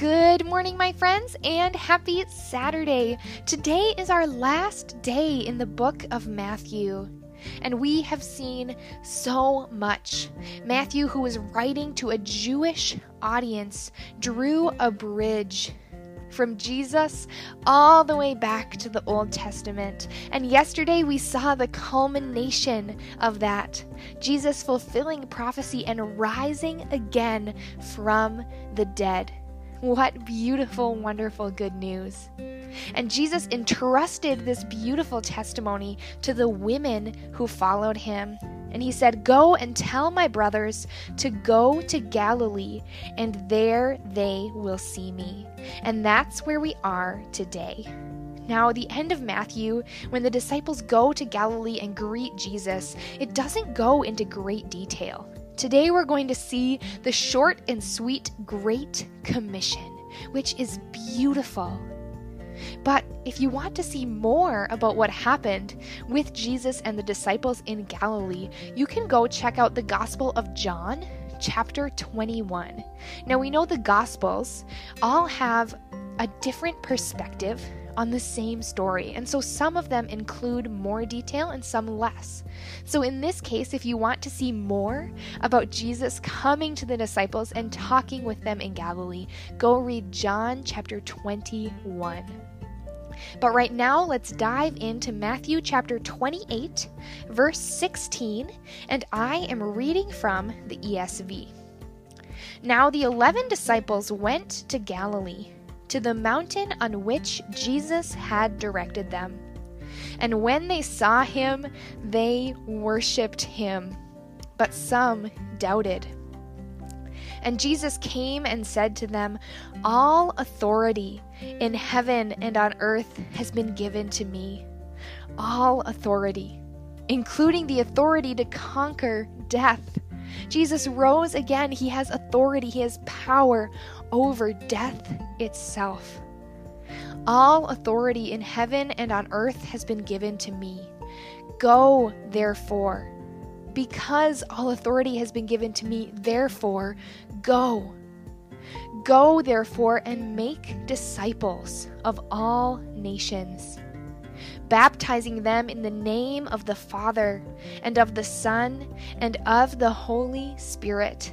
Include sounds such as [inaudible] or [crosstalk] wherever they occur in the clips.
Good morning, my friends, and happy Saturday. Today is our last day in the book of Matthew. And we have seen so much. Matthew, who was writing to a Jewish audience, drew a bridge from Jesus all the way back to the Old Testament. And yesterday we saw the culmination of that Jesus fulfilling prophecy and rising again from the dead. What beautiful, wonderful good news. And Jesus entrusted this beautiful testimony to the women who followed him. And he said, Go and tell my brothers to go to Galilee, and there they will see me. And that's where we are today. Now, the end of Matthew, when the disciples go to Galilee and greet Jesus, it doesn't go into great detail. Today, we're going to see the short and sweet Great Commission, which is beautiful. But if you want to see more about what happened with Jesus and the disciples in Galilee, you can go check out the Gospel of John, chapter 21. Now, we know the Gospels all have a different perspective on the same story, and so some of them include more detail and some less. So, in this case, if you want to see more about Jesus coming to the disciples and talking with them in Galilee, go read John chapter 21. But right now, let's dive into Matthew chapter 28, verse 16, and I am reading from the ESV. Now the eleven disciples went to Galilee to the mountain on which Jesus had directed them. And when they saw him, they worshipped him, but some doubted. And Jesus came and said to them, All authority in heaven and on earth has been given to me. All authority, including the authority to conquer death. Jesus rose again. He has authority, He has power over death itself. All authority in heaven and on earth has been given to me. Go, therefore. Because all authority has been given to me, therefore, go. Go, therefore, and make disciples of all nations, baptizing them in the name of the Father, and of the Son, and of the Holy Spirit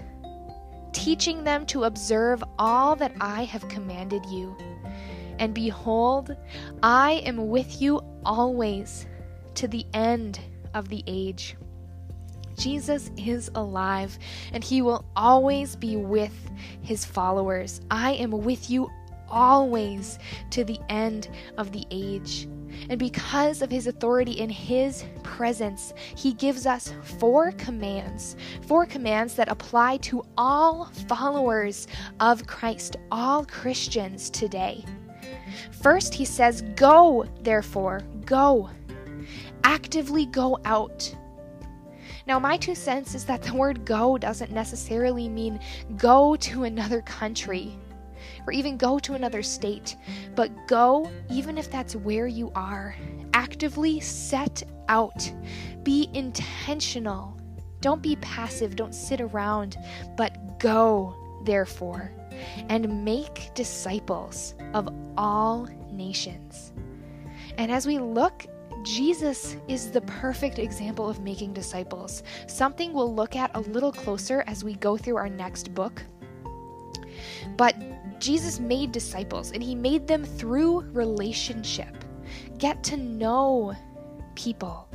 teaching them to observe all that I have commanded you. And behold, I am with you always to the end of the age. Jesus is alive, and he will always be with his followers. I am with you always to the end of the age. And because of his authority in his presence, he gives us four commands. Four commands that apply to all followers of Christ, all Christians today. First, he says, Go, therefore, go. Actively go out. Now, my two cents is that the word go doesn't necessarily mean go to another country or even go to another state, but go even if that's where you are. Actively set out, be intentional. Don't be passive, don't sit around, but go, therefore, and make disciples of all nations. And as we look Jesus is the perfect example of making disciples, something we'll look at a little closer as we go through our next book. But Jesus made disciples, and he made them through relationship. Get to know people,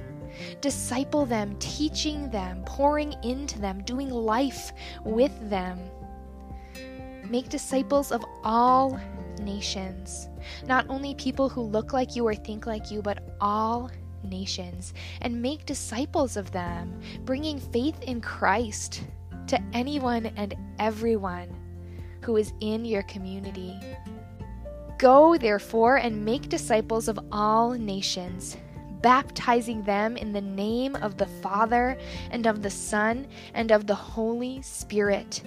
disciple them, teaching them, pouring into them, doing life with them. Make disciples of all nations, not only people who look like you or think like you, but all nations, and make disciples of them, bringing faith in Christ to anyone and everyone who is in your community. Go, therefore, and make disciples of all nations baptizing them in the name of the Father and of the Son and of the Holy Spirit,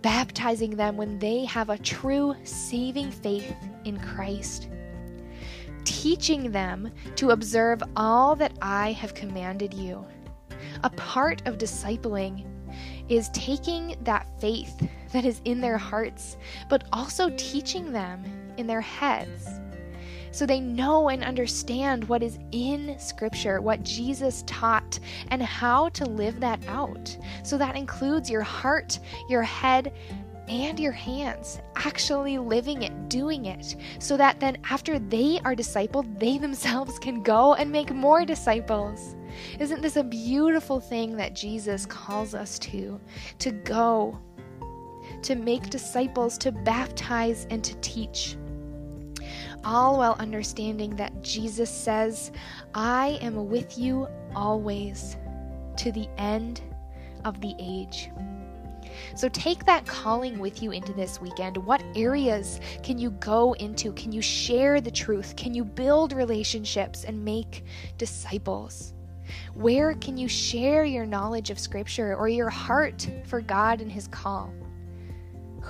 baptizing them when they have a true saving faith in Christ, teaching them to observe all that I have commanded you. A part of discipling is taking that faith that is in their hearts, but also teaching them in their heads so they know and understand what is in Scripture, what Jesus taught, and how to live that out. So that includes your heart, your head, and your hands, actually living it, doing it, so that then after they are discipled, they [laughs] themselves can go and make more disciples. Isn't this a beautiful thing that Jesus calls us to? To go, to make disciples, to baptize, and to teach all while understanding that Jesus says, I am with you always to the end of the age. So take that calling with you into this weekend. What areas can you go into? Can you share the truth? Can you build relationships and make disciples? Where can you share your knowledge of Scripture or your heart for God and His call?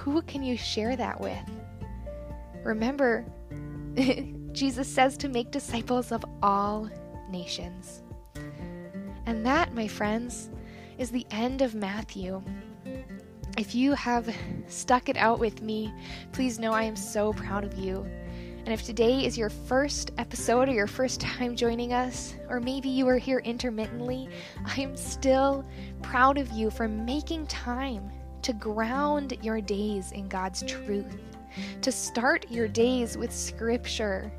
Who can you share that with? Remember, [laughs] Jesus says to make disciples of all nations. And that, my friends, is the end of Matthew. If you have stuck it out with me, please know I am so proud of you. And if today is your first episode or your first time joining us, or maybe you are here intermittently, I am still proud of you for making time to ground your days in God's truth to start your days with Scripture,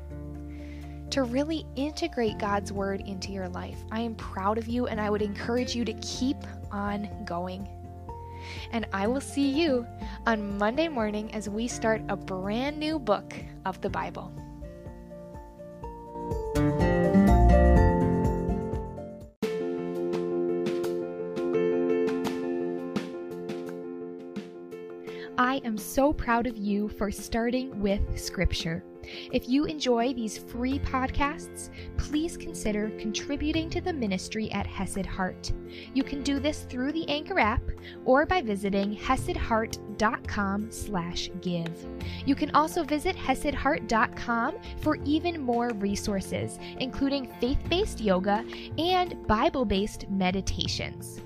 to really integrate God's Word into your life. I am proud of you and I would encourage you to keep on going. And I will see you on Monday morning as we start a brand new book of the Bible. Am so proud of you for starting with Scripture. If you enjoy these free podcasts, please consider contributing to the ministry at Hesed Heart. You can do this through the Anchor app or by visiting hesedheart.com slash give. You can also visit hesedheart.com for even more resources, including faith-based yoga and Bible-based meditations.